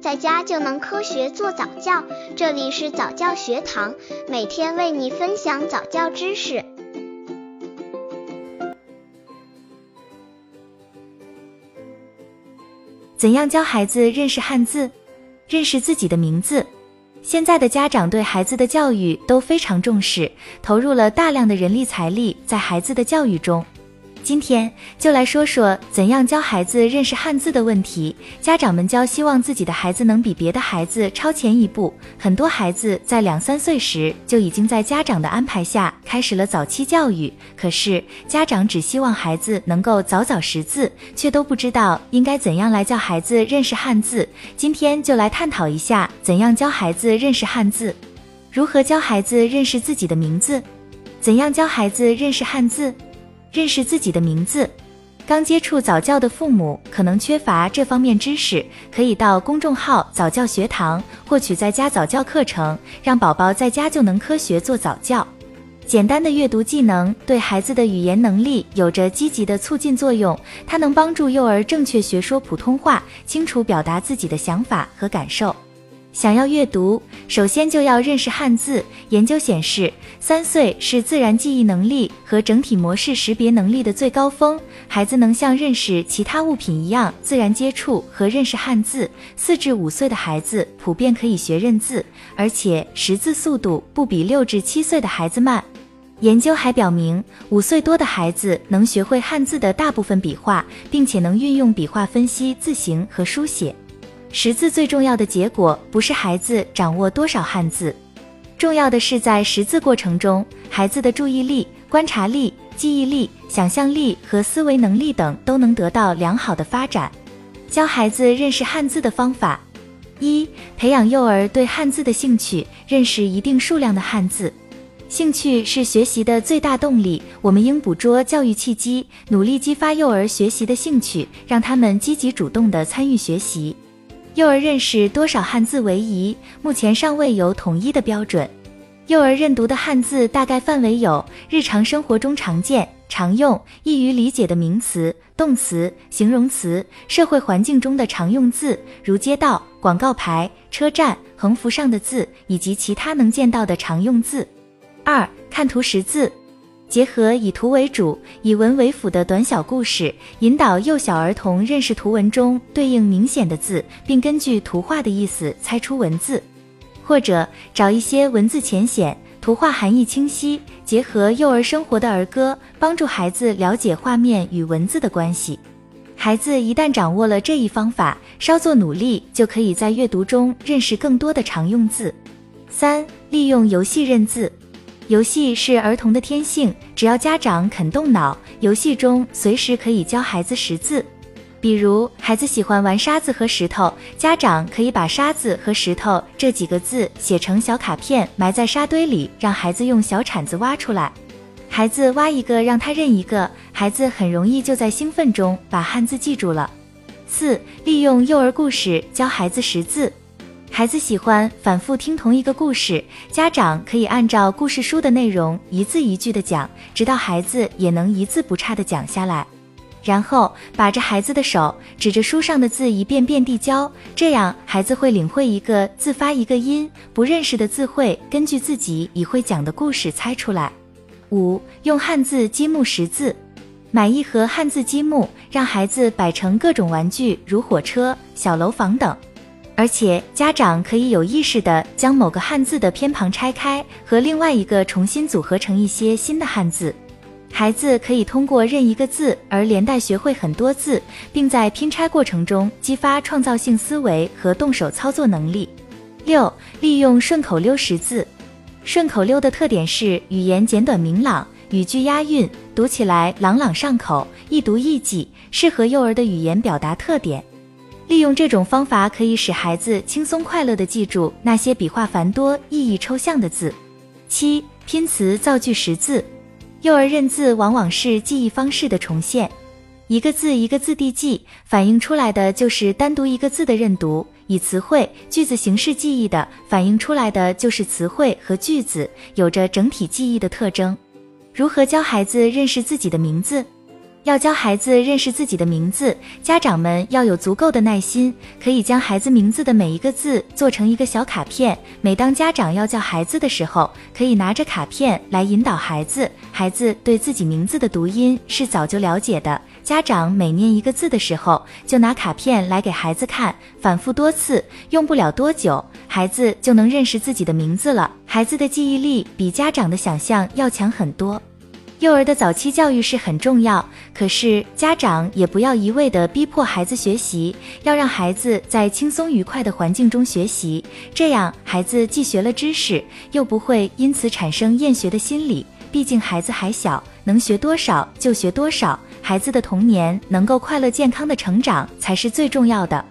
在家就能科学做早教。这里是早教学堂，每天为你分享早教知识。怎样教孩子认识汉字，认识自己的名字？现在的家长对孩子的教育都非常重视，投入了大量的人力财力在孩子的教育中。今天就来说说怎样教孩子认识汉字的问题。家长们教希望自己的孩子能比别的孩子超前一步。很多孩子在两三岁时就已经在家长的安排下开始了早期教育，可是家长只希望孩子能够早早识字，却都不知道应该怎样来教孩子认识汉字。今天就来探讨一下怎样教孩子认识汉字，如何教孩子认识自己的名字，怎样教孩子认识汉字。认识自己的名字，刚接触早教的父母可能缺乏这方面知识，可以到公众号早教学堂获取在家早教课程，让宝宝在家就能科学做早教。简单的阅读技能对孩子的语言能力有着积极的促进作用，它能帮助幼儿正确学说普通话，清楚表达自己的想法和感受。想要阅读，首先就要认识汉字。研究显示，三岁是自然记忆能力和整体模式识别能力的最高峰，孩子能像认识其他物品一样自然接触和认识汉字。四至五岁的孩子普遍可以学认字，而且识字速度不比六至七岁的孩子慢。研究还表明，五岁多的孩子能学会汉字的大部分笔画，并且能运用笔画分析字形和书写。识字最重要的结果不是孩子掌握多少汉字，重要的是在识字过程中，孩子的注意力、观察力、记忆力、想象力和思维能力等都能得到良好的发展。教孩子认识汉字的方法：一、培养幼儿对汉字的兴趣，认识一定数量的汉字。兴趣是学习的最大动力，我们应捕捉教育契机，努力激发幼儿学习的兴趣，让他们积极主动地参与学习。幼儿认识多少汉字为宜？目前尚未有统一的标准。幼儿认读的汉字大概范围有：日常生活中常见、常用、易于理解的名词、动词、形容词；社会环境中的常用字，如街道、广告牌、车站、横幅上的字，以及其他能见到的常用字。二、看图识字。结合以图为主、以文为辅的短小故事，引导幼小儿童认识图文中对应明显的字，并根据图画的意思猜出文字。或者找一些文字浅显、图画含义清晰、结合幼儿生活的儿歌，帮助孩子了解画面与文字的关系。孩子一旦掌握了这一方法，稍作努力就可以在阅读中认识更多的常用字。三、利用游戏认字。游戏是儿童的天性，只要家长肯动脑，游戏中随时可以教孩子识字。比如，孩子喜欢玩沙子和石头，家长可以把沙子和石头这几个字写成小卡片，埋在沙堆里，让孩子用小铲子挖出来。孩子挖一个，让他认一个，孩子很容易就在兴奋中把汉字记住了。四、利用幼儿故事教孩子识字。孩子喜欢反复听同一个故事，家长可以按照故事书的内容一字一句的讲，直到孩子也能一字不差的讲下来。然后把着孩子的手，指着书上的字一遍遍地教，这样孩子会领会一个字发一个音，不认识的字会根据自己已会讲的故事猜出来。五、用汉字积木识字，买一盒汉字积木，让孩子摆成各种玩具，如火车、小楼房等。而且家长可以有意识地将某个汉字的偏旁拆开，和另外一个重新组合成一些新的汉字。孩子可以通过认一个字而连带学会很多字，并在拼拆过程中激发创造性思维和动手操作能力。六、利用顺口溜识字。顺口溜的特点是语言简短明朗，语句押韵，读起来朗朗上口，易读易记，适合幼儿的语言表达特点。利用这种方法，可以使孩子轻松快乐地记住那些笔画繁多、意义抽象的字。七、拼词造句识字。幼儿认字往往是记忆方式的重现，一个字一个字地记，反映出来的就是单独一个字的认读；以词汇、句子形式记忆的，反映出来的就是词汇和句子，有着整体记忆的特征。如何教孩子认识自己的名字？要教孩子认识自己的名字，家长们要有足够的耐心，可以将孩子名字的每一个字做成一个小卡片。每当家长要叫孩子的时候，可以拿着卡片来引导孩子。孩子对自己名字的读音是早就了解的，家长每念一个字的时候，就拿卡片来给孩子看，反复多次，用不了多久，孩子就能认识自己的名字了。孩子的记忆力比家长的想象要强很多。幼儿的早期教育是很重要，可是家长也不要一味的逼迫孩子学习，要让孩子在轻松愉快的环境中学习，这样孩子既学了知识，又不会因此产生厌学的心理。毕竟孩子还小，能学多少就学多少，孩子的童年能够快乐健康的成长才是最重要的。